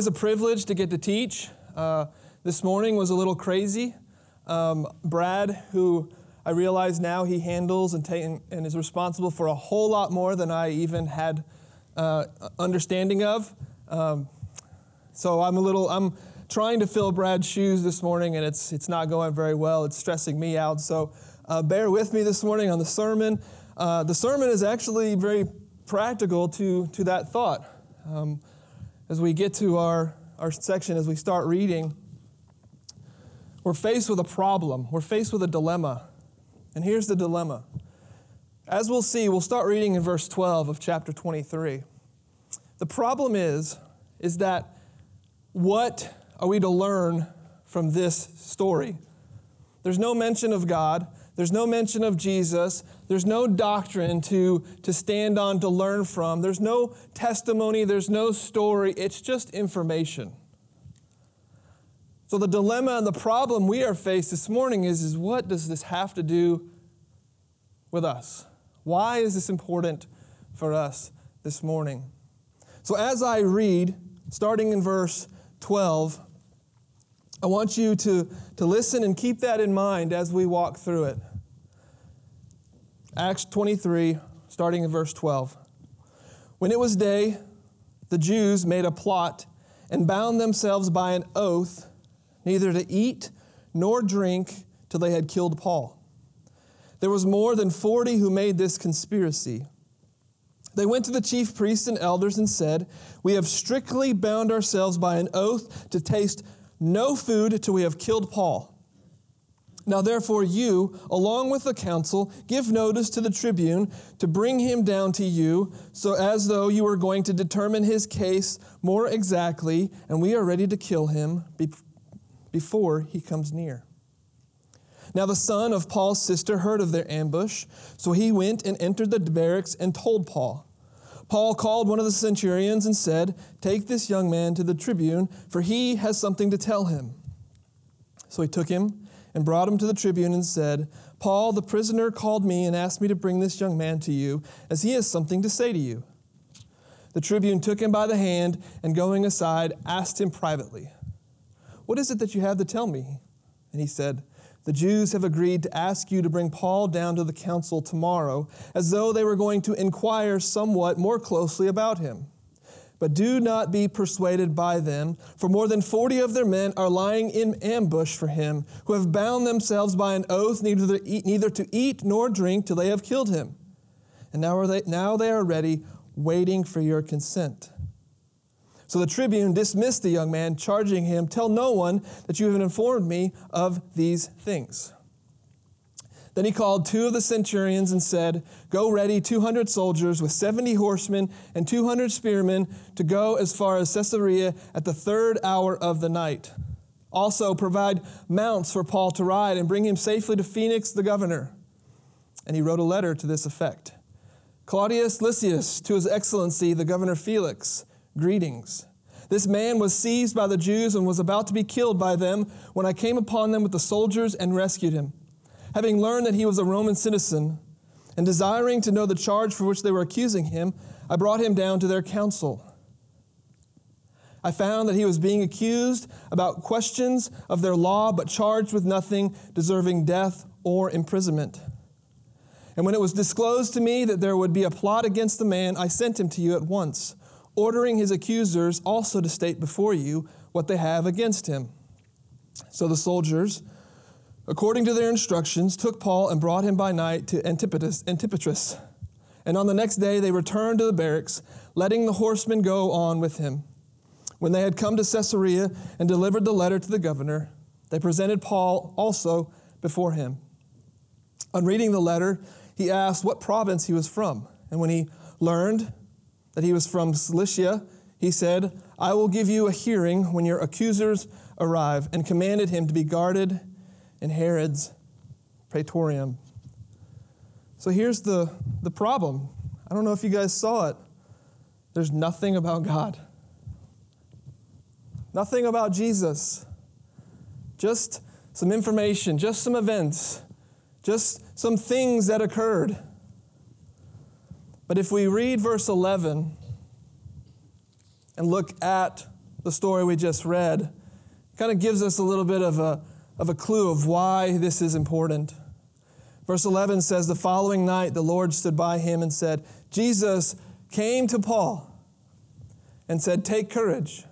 always a privilege to get to teach. Uh, this morning was a little crazy. Um, Brad, who I realize now he handles and, ta- and is responsible for a whole lot more than I even had uh, understanding of. Um, so I'm a little, I'm trying to fill Brad's shoes this morning, and it's it's not going very well. It's stressing me out. So uh, bear with me this morning on the sermon. Uh, the sermon is actually very practical to to that thought. Um, as we get to our our section, as we start reading, we're faced with a problem. We're faced with a dilemma, and here's the dilemma. As we'll see, we'll start reading in verse 12 of chapter 23. The problem is, is that what are we to learn from this story? There's no mention of God. There's no mention of Jesus. There's no doctrine to, to stand on to learn from. There's no testimony. There's no story. It's just information. So, the dilemma and the problem we are faced this morning is, is what does this have to do with us? Why is this important for us this morning? So, as I read, starting in verse 12, I want you to, to listen and keep that in mind as we walk through it. Acts 23, starting in verse 12. When it was day, the Jews made a plot and bound themselves by an oath neither to eat nor drink till they had killed Paul. There was more than 40 who made this conspiracy. They went to the chief priests and elders and said, We have strictly bound ourselves by an oath to taste no food till we have killed Paul. Now, therefore, you, along with the council, give notice to the tribune to bring him down to you, so as though you were going to determine his case more exactly, and we are ready to kill him before he comes near. Now, the son of Paul's sister heard of their ambush, so he went and entered the barracks and told Paul. Paul called one of the centurions and said, Take this young man to the tribune, for he has something to tell him. So he took him and brought him to the tribune and said, Paul, the prisoner, called me and asked me to bring this young man to you, as he has something to say to you. The tribune took him by the hand and, going aside, asked him privately, What is it that you have to tell me? And he said, the Jews have agreed to ask you to bring Paul down to the council tomorrow, as though they were going to inquire somewhat more closely about him. But do not be persuaded by them, for more than forty of their men are lying in ambush for him, who have bound themselves by an oath neither to eat, nor drink till they have killed him. And now, they, now they are ready, waiting for your consent. So the tribune dismissed the young man, charging him, Tell no one that you have informed me of these things. Then he called two of the centurions and said, Go ready 200 soldiers with 70 horsemen and 200 spearmen to go as far as Caesarea at the third hour of the night. Also, provide mounts for Paul to ride and bring him safely to Felix the governor. And he wrote a letter to this effect Claudius Lysias, to his excellency, the governor Felix Greetings. This man was seized by the Jews and was about to be killed by them when I came upon them with the soldiers and rescued him. Having learned that he was a Roman citizen and desiring to know the charge for which they were accusing him, I brought him down to their council. I found that he was being accused about questions of their law, but charged with nothing deserving death or imprisonment. And when it was disclosed to me that there would be a plot against the man, I sent him to you at once ordering his accusers also to state before you what they have against him. So the soldiers, according to their instructions, took Paul and brought him by night to Antipatris. Antipatris. And on the next day they returned to the barracks, letting the horsemen go on with him. When they had come to Caesarea and delivered the letter to the governor, they presented Paul also before him. On reading the letter, he asked what province he was from. And when he learned that he was from Cilicia, he said, I will give you a hearing when your accusers arrive, and commanded him to be guarded in Herod's praetorium. So here's the, the problem. I don't know if you guys saw it. There's nothing about God, nothing about Jesus. Just some information, just some events, just some things that occurred. But if we read verse 11 and look at the story we just read kind of gives us a little bit of a, of a clue of why this is important. Verse 11 says, The following night the Lord stood by him and said, Jesus came to Paul and said, Take courage.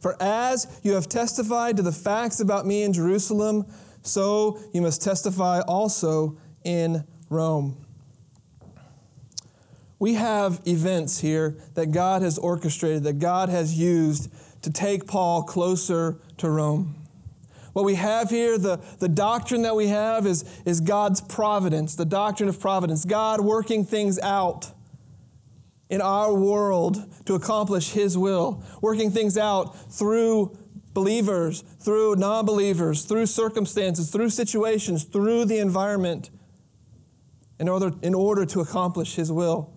For as you have testified to the facts about me in Jerusalem, so you must testify also in Rome. We have events here that God has orchestrated, that God has used to take Paul closer to Rome. What we have here, the, the doctrine that we have, is, is God's providence, the doctrine of providence, God working things out in our world to accomplish His will, working things out through believers, through non believers, through circumstances, through situations, through the environment in order, in order to accomplish His will.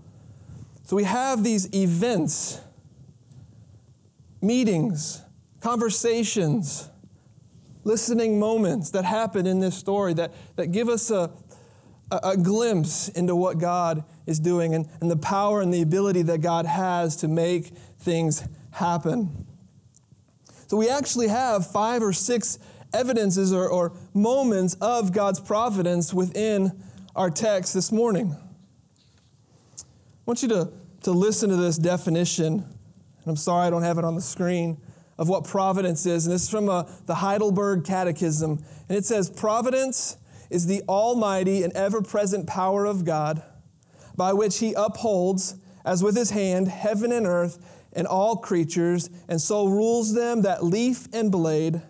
So we have these events, meetings, conversations, listening moments that happen in this story that, that give us a, a, a glimpse into what God is doing and, and the power and the ability that God has to make things happen. So we actually have five or six evidences or, or moments of God's providence within our text this morning. I want you to, to listen to this definition, and I'm sorry I don't have it on the screen, of what providence is. And this is from uh, the Heidelberg Catechism. And it says, Providence is the almighty and ever present power of God, by which he upholds, as with his hand, heaven and earth and all creatures, and so rules them that leaf and blade,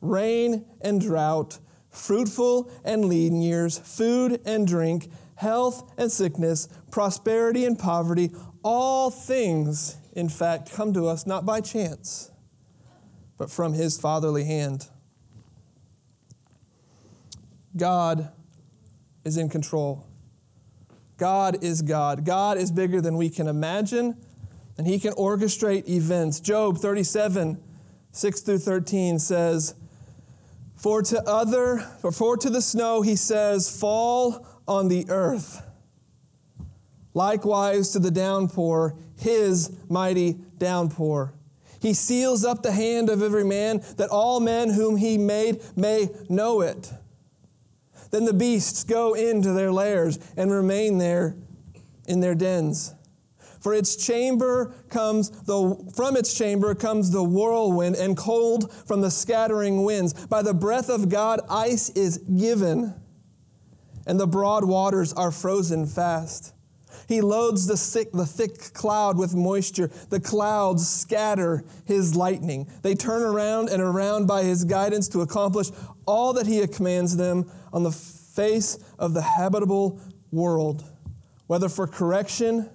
rain and drought, fruitful and lean years, food and drink, health and sickness, prosperity and poverty, all things, in fact, come to us not by chance, but from his fatherly hand. God is in control. God is God. God is bigger than we can imagine, and he can orchestrate events. Job 37, 6 through 13 says, for to other, or for to the snow, he says, fall on the earth. Likewise to the downpour, his mighty downpour. He seals up the hand of every man, that all men whom he made may know it. Then the beasts go into their lairs and remain there in their dens. For its chamber comes the, from its chamber comes the whirlwind and cold from the scattering winds. By the breath of God, ice is given, and the broad waters are frozen fast. He loads the thick, the thick cloud with moisture. The clouds scatter his lightning. They turn around and around by his guidance to accomplish all that he commands them on the face of the habitable world, whether for correction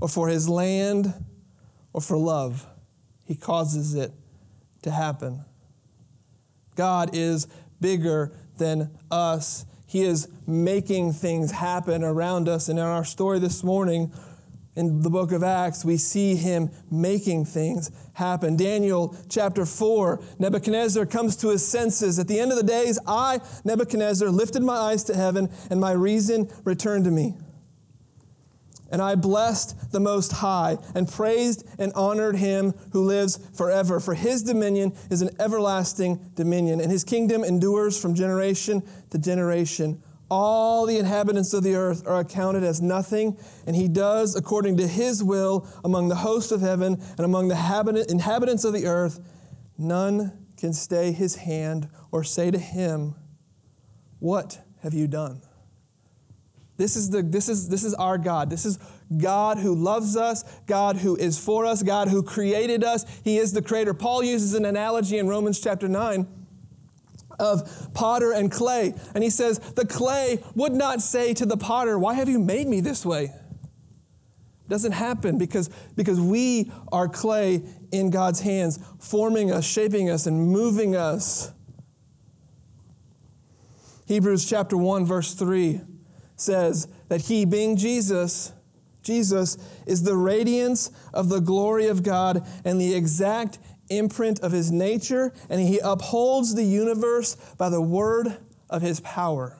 or for his land or for love. He causes it to happen. God is bigger than us. He is making things happen around us. And in our story this morning, in the book of Acts, we see him making things happen. Daniel chapter 4, Nebuchadnezzar comes to his senses. At the end of the days, I, Nebuchadnezzar, lifted my eyes to heaven, and my reason returned to me. And I blessed the Most High and praised and honored him who lives forever. For his dominion is an everlasting dominion, and his kingdom endures from generation to generation. All the inhabitants of the earth are accounted as nothing, and he does according to his will among the hosts of heaven and among the inhabitants of the earth. None can stay his hand or say to him, What have you done? This is, the, this, is, this is our God. This is God who loves us, God who is for us, God who created us. He is the creator. Paul uses an analogy in Romans chapter 9 of potter and clay. And he says, The clay would not say to the potter, Why have you made me this way? It doesn't happen because, because we are clay in God's hands, forming us, shaping us, and moving us. Hebrews chapter 1, verse 3 says that he, being Jesus, Jesus is the radiance of the glory of God and the exact imprint of his nature, and he upholds the universe by the word of his power.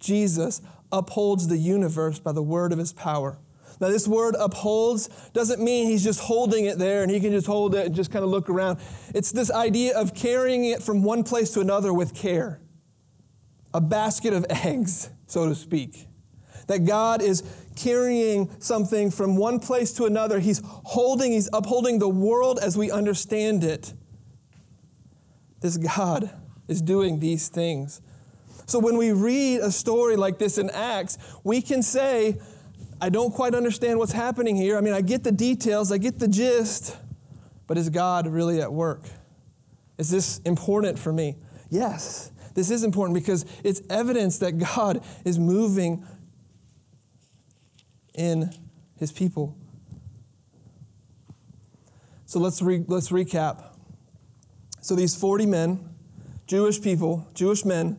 Jesus upholds the universe by the word of his power. Now, this word upholds doesn't mean he's just holding it there and he can just hold it and just kind of look around. It's this idea of carrying it from one place to another with care. A basket of eggs, so to speak. That God is carrying something from one place to another. He's holding, he's upholding the world as we understand it. This God is doing these things. So when we read a story like this in Acts, we can say, I don't quite understand what's happening here. I mean, I get the details, I get the gist, but is God really at work? Is this important for me? Yes, this is important because it's evidence that God is moving in his people. So let's, re- let's recap. So these 40 men, Jewish people, Jewish men,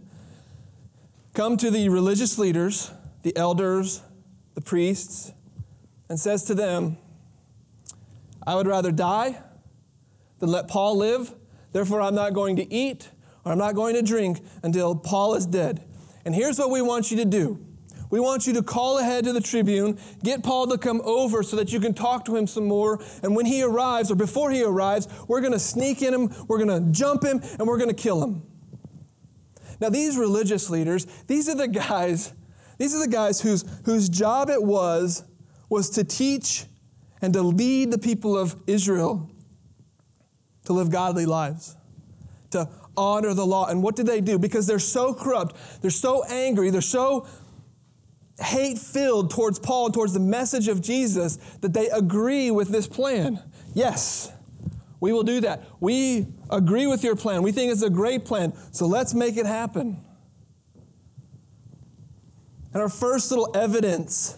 come to the religious leaders, the elders, the priests, and says to them, I would rather die than let Paul live. Therefore, I'm not going to eat or I'm not going to drink until Paul is dead. And here's what we want you to do. We want you to call ahead to the tribune, get Paul to come over so that you can talk to him some more. And when he arrives, or before he arrives, we're going to sneak in him, we're going to jump him, and we're going to kill him. Now, these religious leaders, these are the guys, these are the guys whose, whose job it was was to teach and to lead the people of Israel to live godly lives, to honor the law. And what did they do? Because they're so corrupt, they're so angry, they're so hate filled towards Paul and towards the message of Jesus that they agree with this plan. Yes, we will do that. We agree with your plan. We think it's a great plan. So let's make it happen. And our first little evidence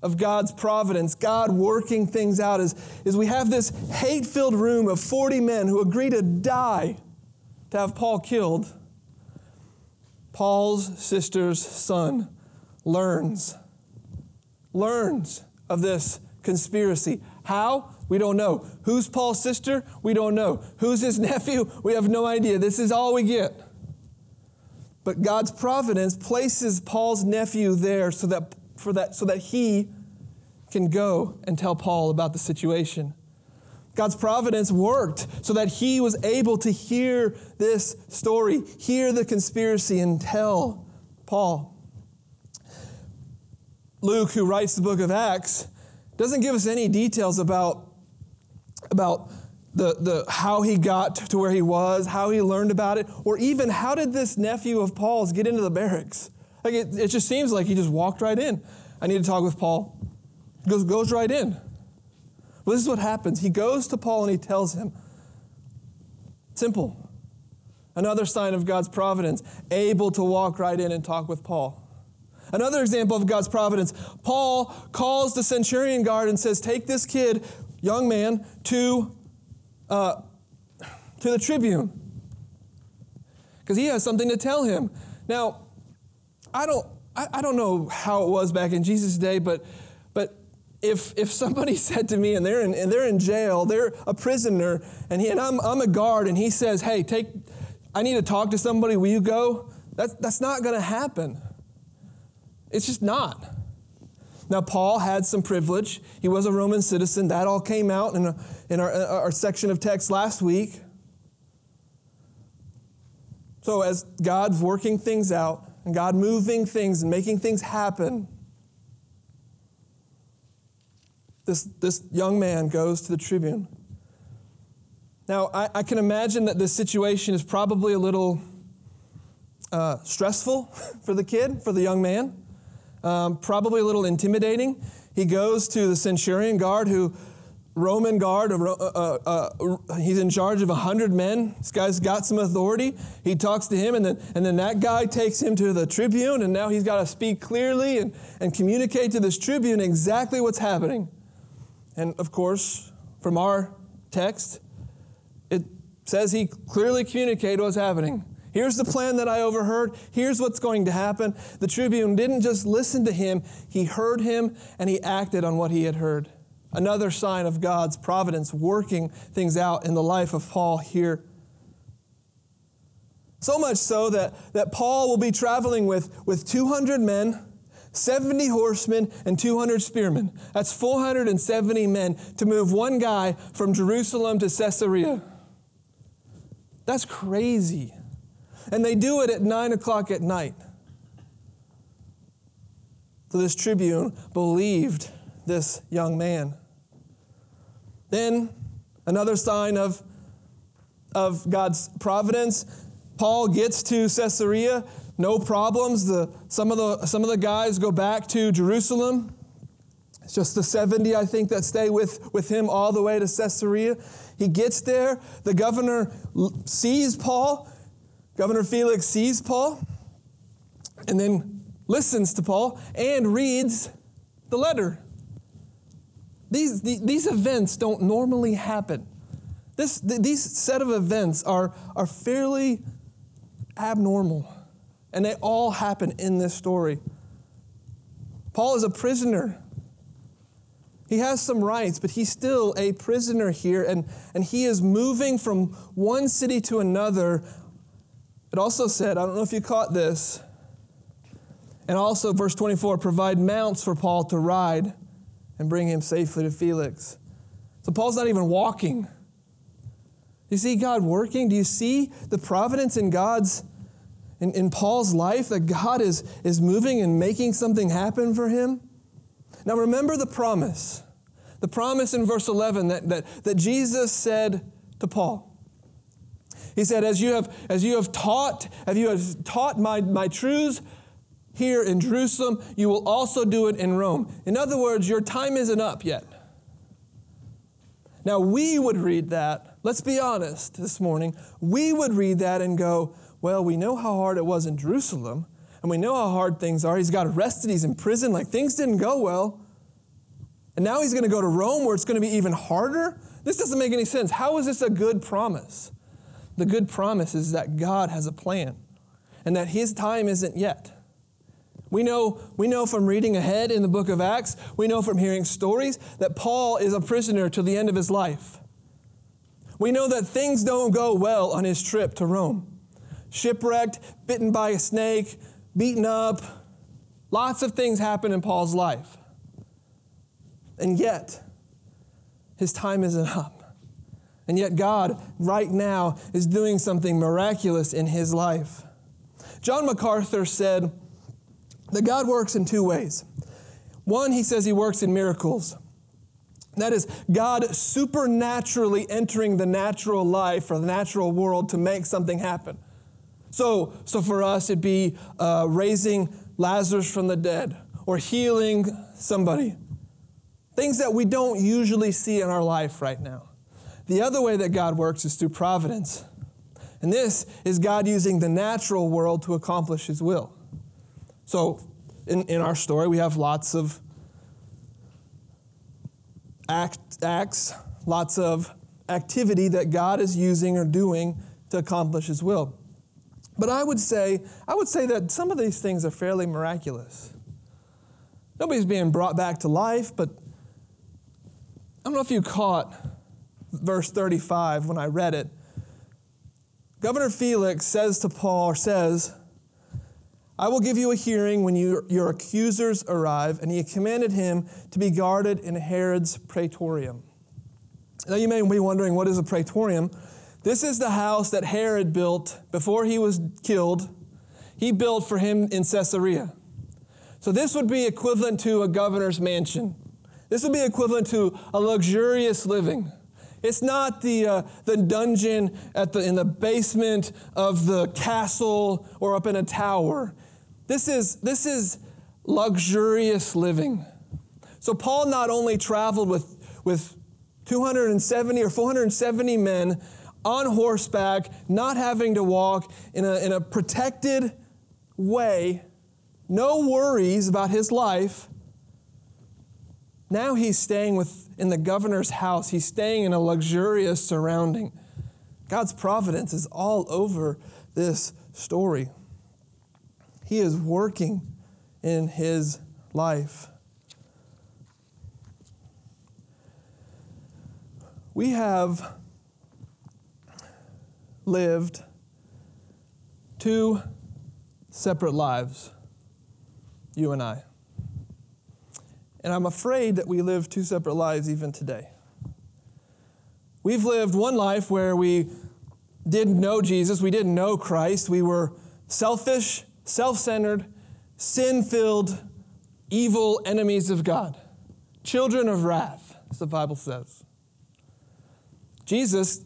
of God's providence, God working things out, is, is we have this hate filled room of 40 men who agree to die to have Paul killed. Paul's sister's son learns, learns of this conspiracy. How? We don't know. Who's Paul's sister? We don't know. Who's his nephew? We have no idea. This is all we get. But God's providence places Paul's nephew there so that, for that, so that he can go and tell Paul about the situation. God's providence worked so that he was able to hear this story, hear the conspiracy, and tell Paul. Luke, who writes the book of Acts, doesn't give us any details about, about the, the, how he got to where he was, how he learned about it, or even how did this nephew of Paul's get into the barracks? Like it, it just seems like he just walked right in. I need to talk with Paul. Goes, goes right in. Well, this is what happens. He goes to Paul and he tells him. Simple. Another sign of God's providence, able to walk right in and talk with Paul. Another example of God's providence Paul calls the centurion guard and says, Take this kid, young man, to, uh, to the tribune. Because he has something to tell him. Now, I don't, I, I don't know how it was back in Jesus' day, but, but if, if somebody said to me and they're in, and they're in jail, they're a prisoner, and, he, and I'm, I'm a guard, and he says, Hey, take, I need to talk to somebody, will you go? That's, that's not going to happen. It's just not. Now, Paul had some privilege. He was a Roman citizen. That all came out in, a, in our, our section of text last week. So, as God's working things out and God moving things and making things happen, this, this young man goes to the tribune. Now, I, I can imagine that this situation is probably a little uh, stressful for the kid, for the young man um, probably a little intimidating. He goes to the centurion guard who Roman guard, uh, uh, uh, he's in charge of a 100 men. This guy's got some authority. He talks to him, and then, and then that guy takes him to the tribune, and now he's got to speak clearly and, and communicate to this tribune exactly what's happening. And of course, from our text, it says he clearly communicated what's happening. Here's the plan that I overheard. Here's what's going to happen. The tribune didn't just listen to him, he heard him and he acted on what he had heard. Another sign of God's providence working things out in the life of Paul here. So much so that, that Paul will be traveling with, with 200 men. 70 horsemen and 200 spearmen. That's 470 men to move one guy from Jerusalem to Caesarea. That's crazy. And they do it at 9 o'clock at night. So this tribune believed this young man. Then, another sign of, of God's providence Paul gets to Caesarea, no problems. The, some, of the, some of the guys go back to Jerusalem. It's just the 70, I think, that stay with, with him all the way to Caesarea. He gets there. The governor sees Paul. Governor Felix sees Paul and then listens to Paul and reads the letter. These, these events don't normally happen. This, these set of events are, are fairly abnormal, and they all happen in this story. Paul is a prisoner. He has some rights, but he's still a prisoner here, and, and he is moving from one city to another. It also said, I don't know if you caught this, and also, verse 24, provide mounts for Paul to ride and bring him safely to Felix. So Paul's not even walking. You see God working? Do you see the providence in God's in, in Paul's life that God is, is moving and making something happen for him? Now remember the promise. The promise in verse 11 that, that, that Jesus said to Paul. He said, as you have, as you have taught, have you have taught my, my truths here in Jerusalem, you will also do it in Rome. In other words, your time isn't up yet. Now, we would read that, let's be honest this morning, we would read that and go, well, we know how hard it was in Jerusalem, and we know how hard things are. He's got arrested, he's in prison, like things didn't go well. And now he's going to go to Rome where it's going to be even harder? This doesn't make any sense. How is this a good promise? The good promise is that God has a plan and that his time isn't yet. We know, we know from reading ahead in the book of Acts, we know from hearing stories that Paul is a prisoner to the end of his life. We know that things don't go well on his trip to Rome shipwrecked, bitten by a snake, beaten up. Lots of things happen in Paul's life. And yet, his time isn't up. And yet, God, right now, is doing something miraculous in his life. John MacArthur said that God works in two ways. One, he says he works in miracles. That is, God supernaturally entering the natural life or the natural world to make something happen. So, so for us, it'd be uh, raising Lazarus from the dead or healing somebody. Things that we don't usually see in our life right now. The other way that God works is through providence. And this is God using the natural world to accomplish his will. So, in, in our story, we have lots of act, acts, lots of activity that God is using or doing to accomplish his will. But I would say, I would say that some of these things are fairly miraculous. Nobody's being brought back to life, but I don't know if you caught verse 35 when I read it. Governor Felix says to Paul, or says, I will give you a hearing when you, your accusers arrive, and he commanded him to be guarded in Herod's praetorium. Now you may be wondering, what is a praetorium? This is the house that Herod built before he was killed. He built for him in Caesarea. So this would be equivalent to a governor's mansion. This would be equivalent to a luxurious living. It's not the, uh, the dungeon at the, in the basement of the castle or up in a tower. This is, this is luxurious living. So Paul not only traveled with, with 270 or 470 men on horseback, not having to walk in a, in a protected way, no worries about his life. Now he's staying with, in the governor's house. He's staying in a luxurious surrounding. God's providence is all over this story. He is working in his life. We have lived two separate lives, you and I. And I'm afraid that we live two separate lives even today. We've lived one life where we didn't know Jesus, we didn't know Christ, we were selfish, self centered, sin filled, evil enemies of God, children of wrath, as the Bible says. Jesus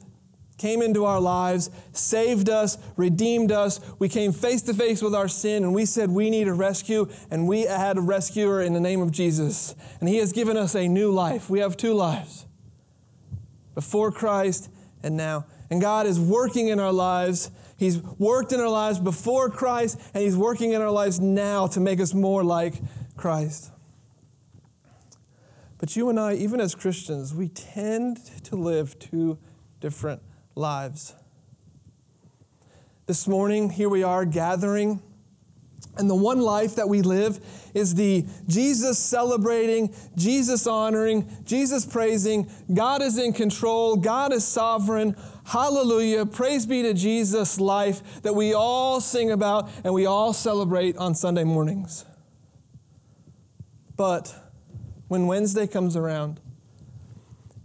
came into our lives, saved us, redeemed us. We came face to face with our sin and we said we need a rescue, and we had a rescuer in the name of Jesus. And He has given us a new life. We have two lives before Christ and now. And God is working in our lives. He's worked in our lives before Christ, and He's working in our lives now to make us more like Christ. But you and I, even as Christians, we tend to live two different lives. This morning, here we are gathering, and the one life that we live is the Jesus celebrating, Jesus honoring, Jesus praising. God is in control, God is sovereign. Hallelujah. Praise be to Jesus' life that we all sing about and we all celebrate on Sunday mornings. But when Wednesday comes around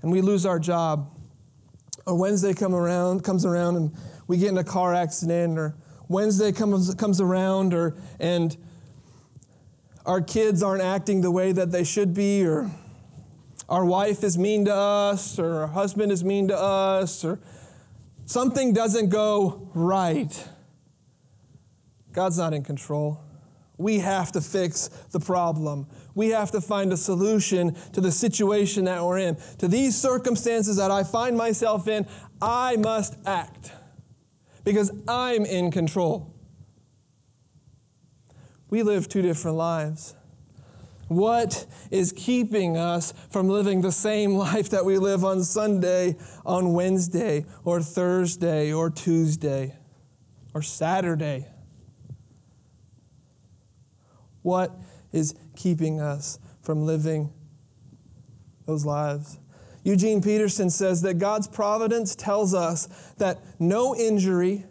and we lose our job, or Wednesday come around, comes around and we get in a car accident, or Wednesday comes, comes around or, and our kids aren't acting the way that they should be, or our wife is mean to us, or our husband is mean to us, or something doesn't go right. God's not in control. We have to fix the problem. We have to find a solution to the situation that we're in. To these circumstances that I find myself in, I must act because I'm in control. We live two different lives. What is keeping us from living the same life that we live on Sunday, on Wednesday, or Thursday, or Tuesday, or Saturday? What is keeping us from living those lives? Eugene Peterson says that God's providence tells us that no injury,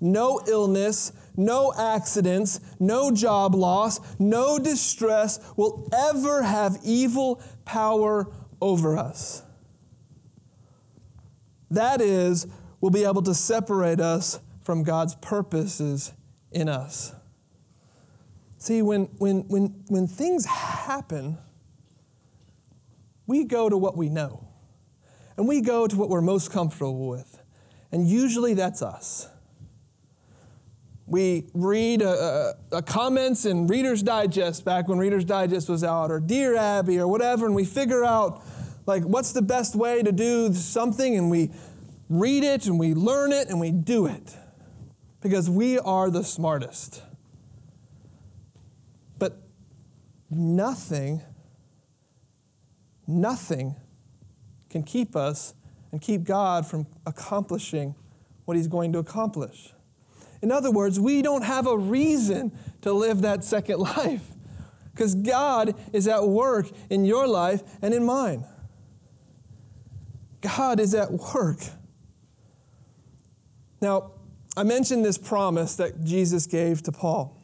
no illness, no accidents, no job loss, no distress will ever have evil power over us. That is, will be able to separate us from God's purposes in us. See, when, when, when, when things happen, we go to what we know. And we go to what we're most comfortable with. And usually that's us. We read a, a, a comments in Reader's Digest back when Reader's Digest was out, or Dear Abby, or whatever, and we figure out like what's the best way to do something, and we read it and we learn it and we do it because we are the smartest. But nothing, nothing can keep us and keep God from accomplishing what He's going to accomplish. In other words, we don't have a reason to live that second life because God is at work in your life and in mine. God is at work. Now, I mentioned this promise that Jesus gave to Paul.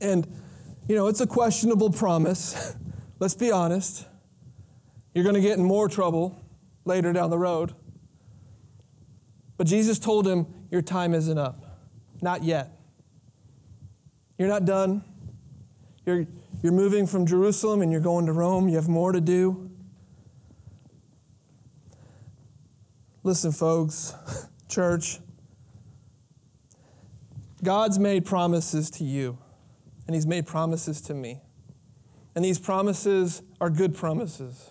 And, you know, it's a questionable promise. Let's be honest. You're going to get in more trouble later down the road. But Jesus told him, Your time isn't up. Not yet. You're not done. You're, you're moving from Jerusalem and you're going to Rome. You have more to do. Listen, folks, church, God's made promises to you, and He's made promises to me. And these promises are good promises.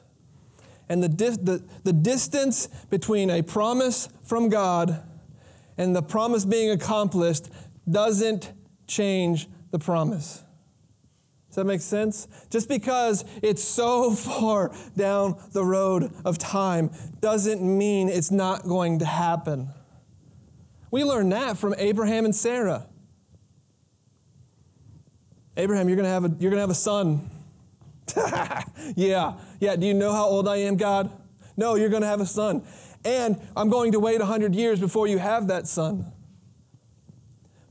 And the, the, the distance between a promise from God and the promise being accomplished doesn't change the promise. Does that make sense? Just because it's so far down the road of time doesn't mean it's not going to happen. We learned that from Abraham and Sarah. Abraham, you're going to have a, you're going to have a son. yeah, yeah. Do you know how old I am, God? No, you're going to have a son and I'm going to wait 100 years before you have that son.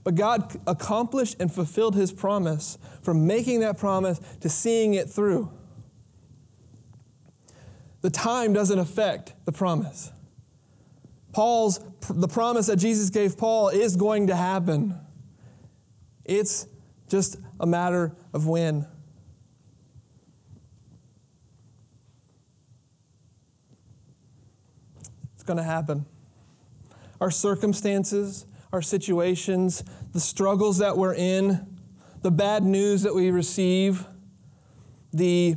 But God accomplished and fulfilled his promise from making that promise to seeing it through. the time doesn't affect the promise. Paul's the promise that Jesus gave Paul is going to happen. It's just a matter of when. It's going to happen. Our circumstances, our situations, the struggles that we're in, the bad news that we receive, the,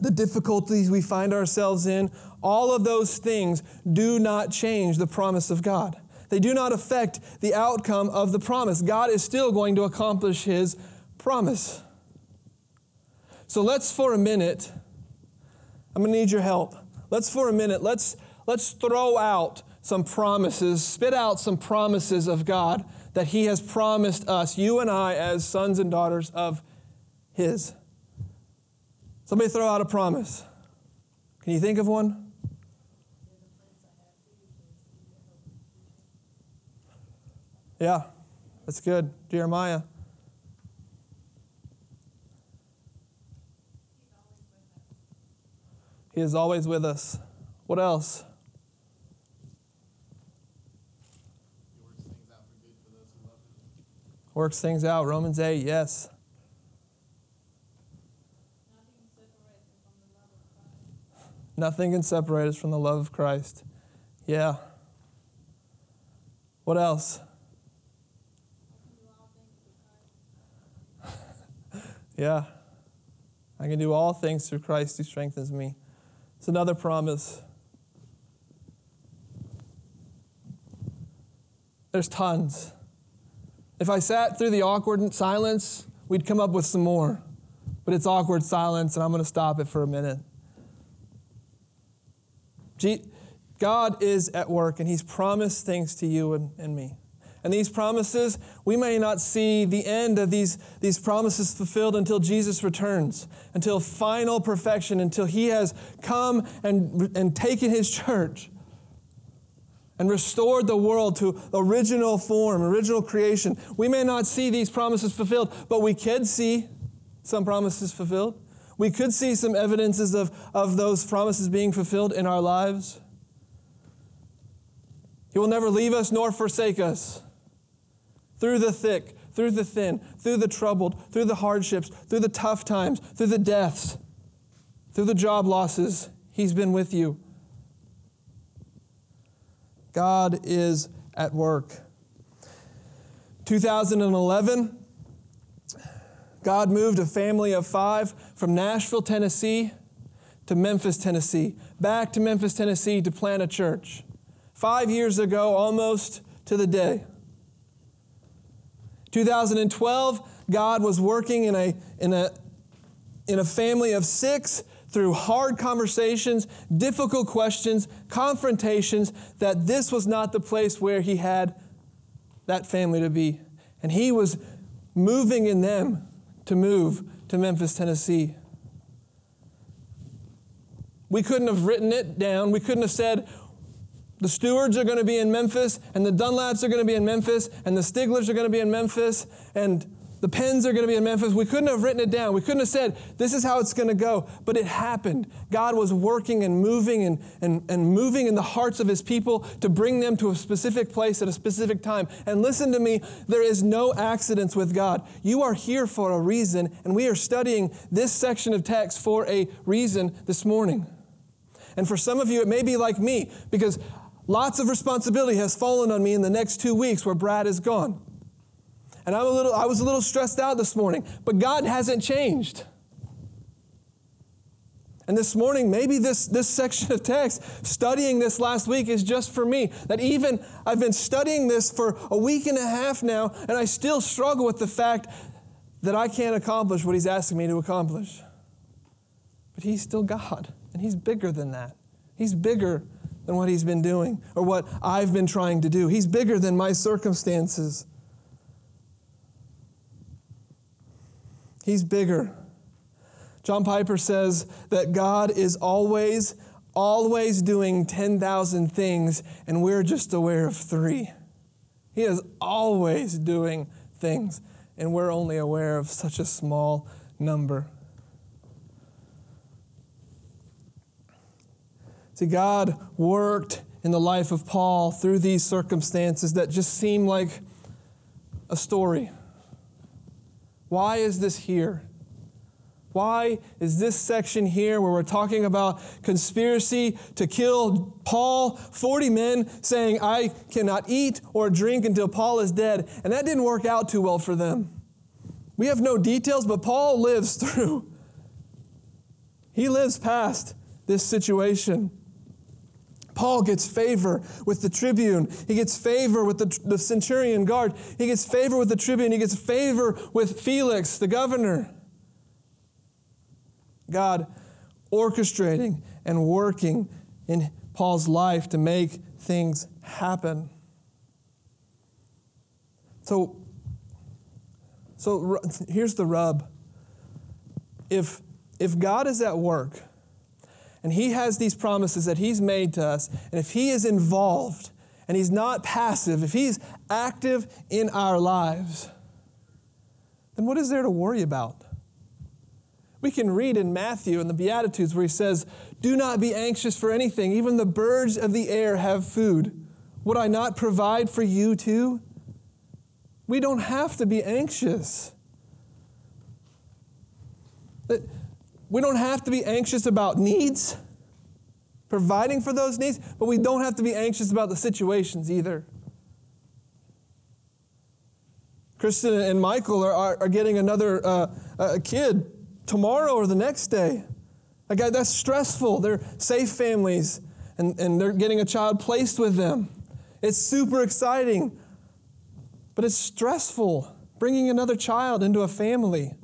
the difficulties we find ourselves in, all of those things do not change the promise of God. They do not affect the outcome of the promise. God is still going to accomplish his promise. So let's for a minute, I'm going to need your help. Let's for a minute, let's, let's throw out some promises, spit out some promises of God that He has promised us, you and I, as sons and daughters of His. Somebody throw out a promise. Can you think of one? Yeah, that's good. Jeremiah. He is always with us. What else? Works things out for good for those who love him. works things out. Romans 8, yes. Nothing can separate us from the love of Christ. Yeah. What else? Yeah. I can do all things through Christ who strengthens me. It's another promise. There's tons. If I sat through the awkward silence, we'd come up with some more. But it's awkward silence, and I'm going to stop it for a minute. God is at work, and He's promised things to you and, and me. And these promises, we may not see the end of these, these promises fulfilled until Jesus returns, until final perfection, until He has come and, and taken His church and restored the world to original form, original creation. We may not see these promises fulfilled, but we could see some promises fulfilled. We could see some evidences of, of those promises being fulfilled in our lives. He will never leave us nor forsake us. Through the thick, through the thin, through the troubled, through the hardships, through the tough times, through the deaths, through the job losses, He's been with you. God is at work. 2011, God moved a family of five from Nashville, Tennessee to Memphis, Tennessee, back to Memphis, Tennessee to plant a church. Five years ago, almost to the day. 2012, God was working in a, in a, in a family of six through hard conversations, difficult questions, confrontations, that this was not the place where he had that family to be. And he was moving in them to move to Memphis, Tennessee. We couldn't have written it down. We couldn't have said, the stewards are going to be in Memphis, and the Dunlaps are going to be in Memphis, and the Stiglers are going to be in Memphis, and the pens are going to be in Memphis. We couldn't have written it down. We couldn't have said, this is how it's going to go. But it happened. God was working and moving and, and, and moving in the hearts of his people to bring them to a specific place at a specific time. And listen to me, there is no accidents with God. You are here for a reason, and we are studying this section of text for a reason this morning. And for some of you, it may be like me, because lots of responsibility has fallen on me in the next two weeks where Brad is gone. And I'm a little, I was a little stressed out this morning, but God hasn't changed. And this morning, maybe this, this section of text, studying this last week, is just for me. That even I've been studying this for a week and a half now, and I still struggle with the fact that I can't accomplish what He's asking me to accomplish. But He's still God, and He's bigger than that. He's bigger than what He's been doing or what I've been trying to do. He's bigger than my circumstances. He's bigger. John Piper says that God is always, always doing 10,000 things, and we're just aware of three. He is always doing things, and we're only aware of such a small number. See, God worked in the life of Paul through these circumstances that just seem like a story. Why is this here? Why is this section here where we're talking about conspiracy to kill Paul? 40 men saying, I cannot eat or drink until Paul is dead. And that didn't work out too well for them. We have no details, but Paul lives through. He lives past this situation. Paul gets favor with the tribune. He gets favor with the, the centurion guard. He gets favor with the tribune. He gets favor with Felix, the governor. God orchestrating and working in Paul's life to make things happen. So, so here's the rub. If, if God is at work and He has these promises that He's made to us, and if He is involved and He's not passive, if He's active in our lives, then what is there to worry about? We can read in Matthew in the Beatitudes where he says, Do not be anxious for anything. Even the birds of the air have food. Would I not provide for you too? We don't have to be anxious. We don't have to be anxious about needs, providing for those needs, but we don't have to be anxious about the situations either. Kristen and Michael are, are, are getting another uh, kid tomorrow or the next day. Like, that's stressful. They're safe families, and, and they're getting a child placed with them. It's super exciting, but it's stressful bringing another child into a family.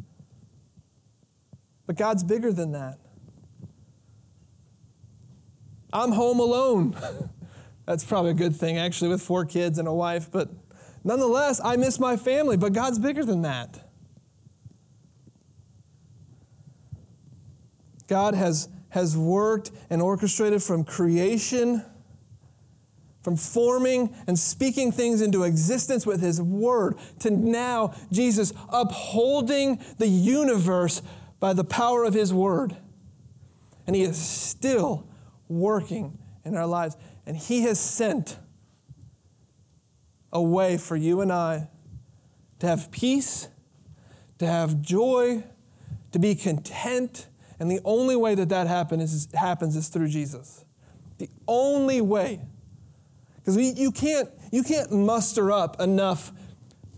But God's bigger than that. I'm home alone. That's probably a good thing, actually, with four kids and a wife, but nonetheless, I miss my family, but God's bigger than that. God has, has worked and orchestrated from creation, from forming and speaking things into existence with His Word, to now Jesus upholding the universe by the power of His Word. And He is still working in our lives. And He has sent a way for you and I to have peace, to have joy, to be content and the only way that that happen is, happens is through Jesus. The only way. Because you can't, you can't muster up enough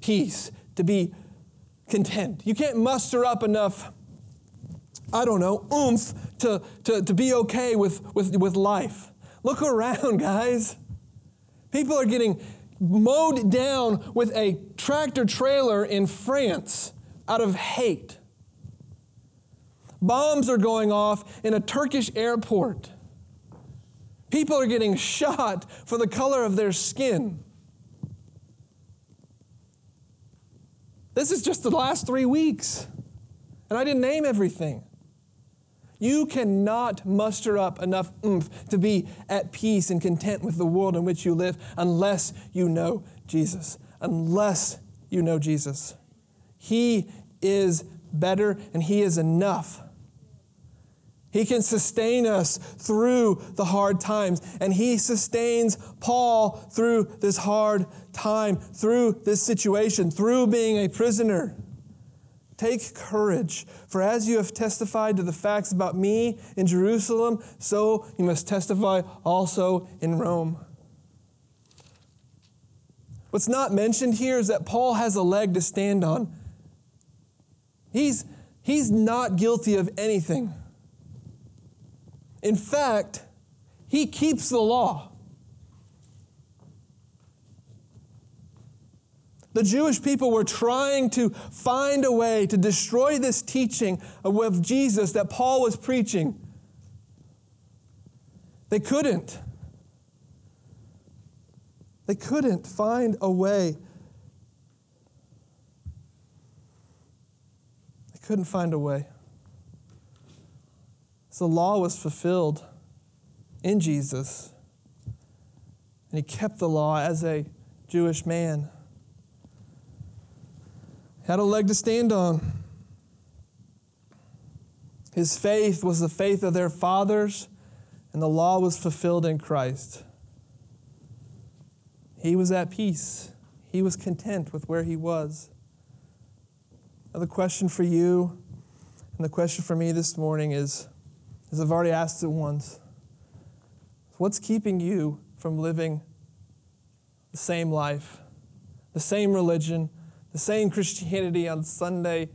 peace to be content. You can't muster up enough, I don't know, oomph to, to, to be okay with, with, with life. Look around, guys. People are getting mowed down with a tractor trailer in France out of hate. Bombs are going off in a Turkish airport. People are getting shot for the color of their skin. This is just the last three weeks. And I didn't name everything. You cannot muster up enough oomph to be at peace and content with the world in which you live unless you know Jesus. Unless you know Jesus. He is better and He is enough. He can sustain us through the hard times. And He sustains Paul through this hard time, through this situation, through being a prisoner. Take courage, for as you have testified to the facts about me in Jerusalem, so you must testify also in Rome. What's not mentioned here is that Paul has a leg to stand on. He's, he's not guilty of anything. In fact, he keeps the law. The Jewish people were trying to find a way to destroy this teaching of Jesus that Paul was preaching. They couldn't. They couldn't find a way. They couldn't find a way. So the law was fulfilled in Jesus. And he kept the law as a Jewish man. Had a leg to stand on. His faith was the faith of their fathers, and the law was fulfilled in Christ. He was at peace. He was content with where he was. Now, the question for you and the question for me this morning is, as I've already asked it once, what's keeping you from living the same life, the same religion, the same Christianity on Sunday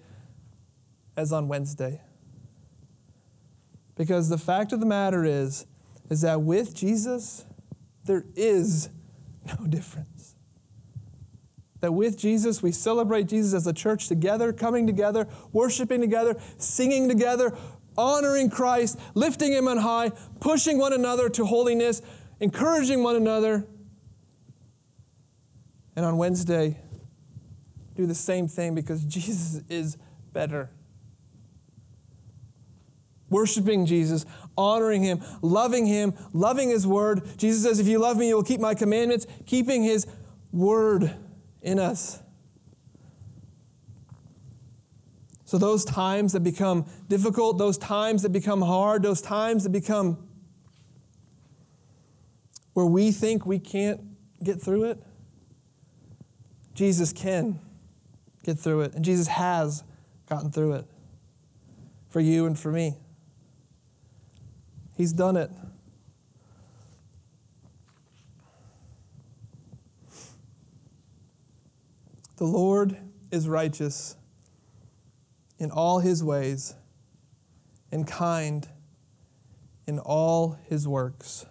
as on Wednesday? Because the fact of the matter is, is that with Jesus, there is no difference. That with Jesus, we celebrate Jesus as a church together, coming together, worshiping together, singing together, honoring Christ, lifting Him on high, pushing one another to holiness, encouraging one another. And on Wednesday, do the same thing because Jesus is better. Worshiping Jesus, honoring Him, loving Him, loving His Word. Jesus says, If you love me, you will keep my commandments, keeping His Word in us. So, those times that become difficult, those times that become hard, those times that become where we think we can't get through it, Jesus can get through it. And Jesus has gotten through it for you and for me. He's done it. The Lord is righteous in all his ways and kind in all his works.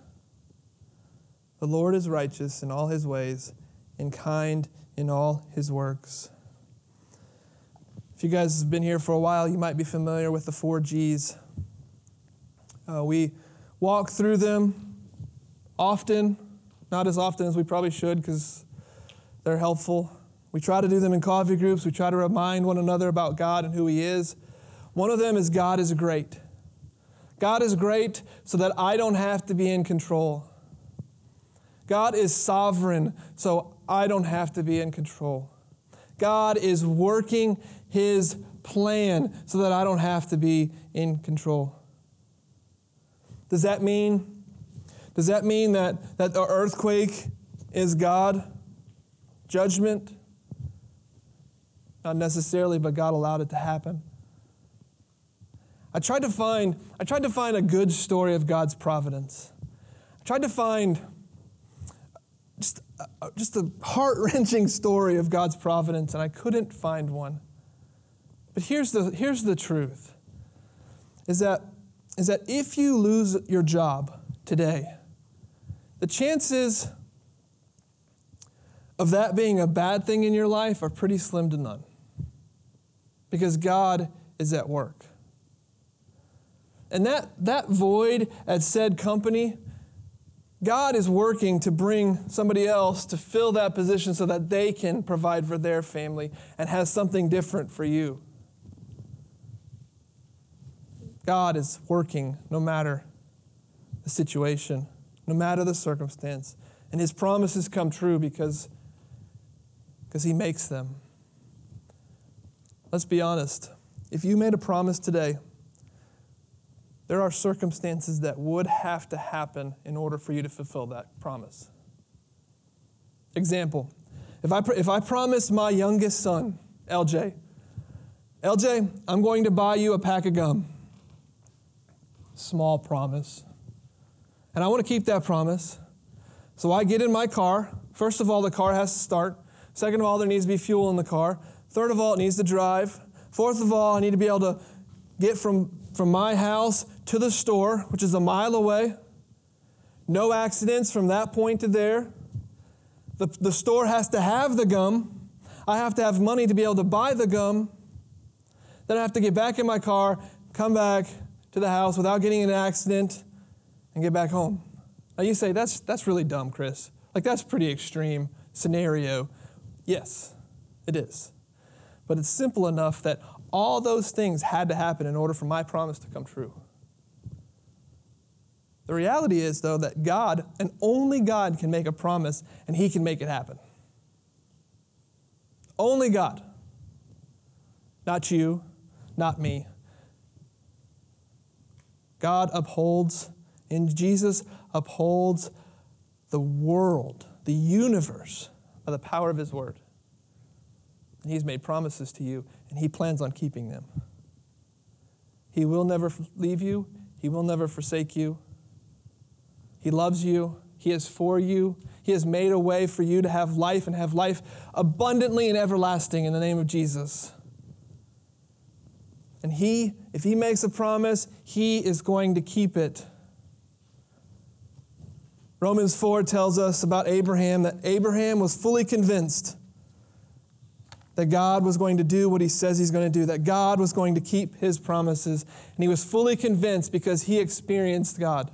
The Lord is righteous in all his ways and kind in all his works. You guys have been here for a while, you might be familiar with the four G's. Uh, we walk through them often, not as often as we probably should because they're helpful. We try to do them in coffee groups. We try to remind one another about God and who He is. One of them is God is great. God is great so that I don't have to be in control. God is sovereign so I don't have to be in control. God is working His plan so that I don't have to be in control. Does that mean does that mean that, that the earthquake is God? Judgment? Not necessarily, but God allowed it to happen. I tried to find, I tried to find a good story of God's providence. I tried to find just, just a heart wrenching story of God's providence, and I couldn't find one. But here's the, here's the truth is that, is that if you lose your job today, the chances of that being a bad thing in your life are pretty slim to none because God is at work. And that, that void at said company, God is working to bring somebody else to fill that position so that they can provide for their family and has something different for you. God is working no matter the situation, no matter the circumstance. And his promises come true because, because he makes them. Let's be honest. If you made a promise today, there are circumstances that would have to happen in order for you to fulfill that promise. Example if I, if I promise my youngest son, LJ, LJ, I'm going to buy you a pack of gum. Small promise. And I want to keep that promise. So I get in my car. First of all, the car has to start. Second of all, there needs to be fuel in the car. Third of all, it needs to drive. Fourth of all, I need to be able to get from, from my house to the store, which is a mile away. No accidents from that point to there. The, the store has to have the gum. I have to have money to be able to buy the gum. Then I have to get back in my car, come back to the house without getting in an accident, and get back home. Now you say, that's, that's really dumb, Chris. Like, that's pretty extreme scenario. Yes, it is. But it's simple enough that all those things had to happen in order for my promise to come true. The reality is, though, that God, and only God, can make a promise and He can make it happen. Only God. Not you, not me. God upholds And Jesus upholds the world, the universe, by the power of his word. And he's made promises to you, and he plans on keeping them. He will never leave you, he will never forsake you. He loves you, he is for you. He has made a way for you to have life and have life abundantly and everlasting in the name of Jesus. And he, if he makes a promise, he is going to keep it. Romans 4 tells us about Abraham that Abraham was fully convinced that God was going to do what he says he's going to do, that God was going to keep his promises. And he was fully convinced because he experienced God.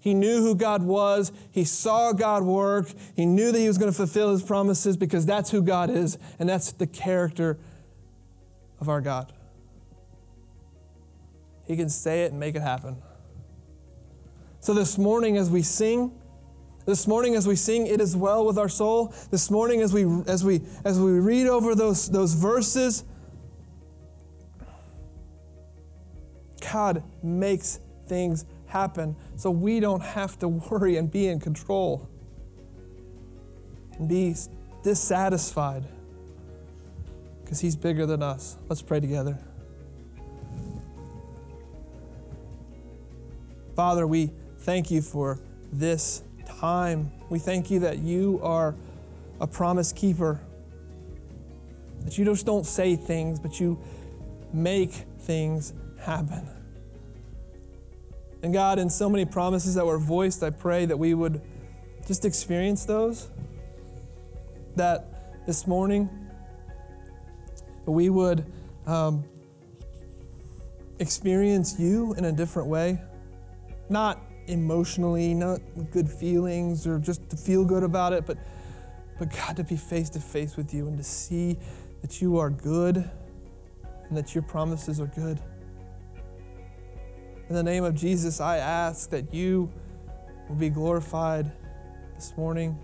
He knew who God was. He saw God work. He knew that he was going to fulfill his promises because that's who God is, and that's the character of our God. He can say it and make it happen. So this morning, as we sing, this morning as we sing it is well with our soul. This morning as we as we as we read over those those verses god makes things happen. So we don't have to worry and be in control and be dissatisfied because he's bigger than us. Let's pray together father we thank you for this time. We thank you that you are a promise keeper, that you just don't say things, but you make things happen. And God, in so many promises that were voiced, I pray that we would just experience those. That this morning, we would um, experience you in a different way. Not emotionally, not good feelings or just to feel good about it, but, but God, to be face to face with you and to see that you are good and that your promises are good. In the name of Jesus, I ask that you will be glorified this morning,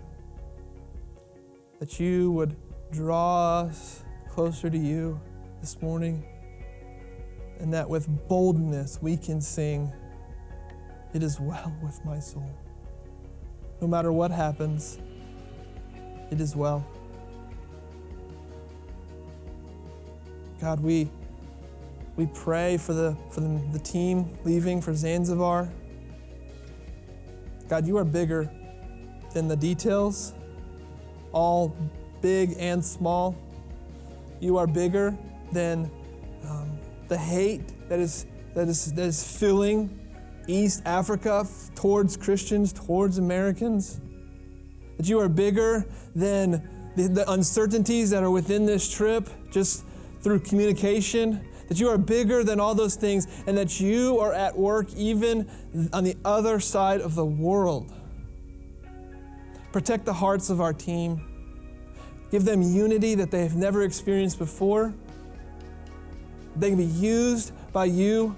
that you would draw us closer to you this morning, and that with boldness we can sing. It is well with my soul. No matter what happens, it is well. God, we, we pray for, the, for the, the team leaving for Zanzibar. God, you are bigger than the details, all big and small. You are bigger than um, the hate that is, that, is, that is filling East Africa towards Christians, towards Americans. That you are bigger than the, the, uncertainties that are within this trip just through communication. That you are bigger than all those things, and that you are at work even on the other side of the world. Protect the hearts of our team. Give them unity that they have never experienced before. They can be used by you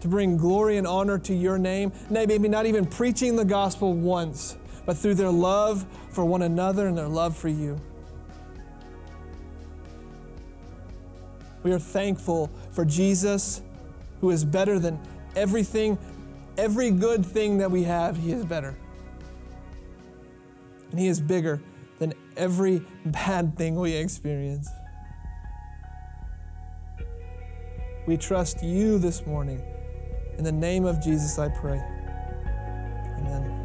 to bring glory and honor to your name. Maybe not even preaching the gospel once, but through their love for one another and their love for you. We are thankful for Jesus, who is better than everything, every good thing that we have, He is better. And He is bigger than every bad thing we experience. We trust you this morning in the name of Jesus, I pray. Amen.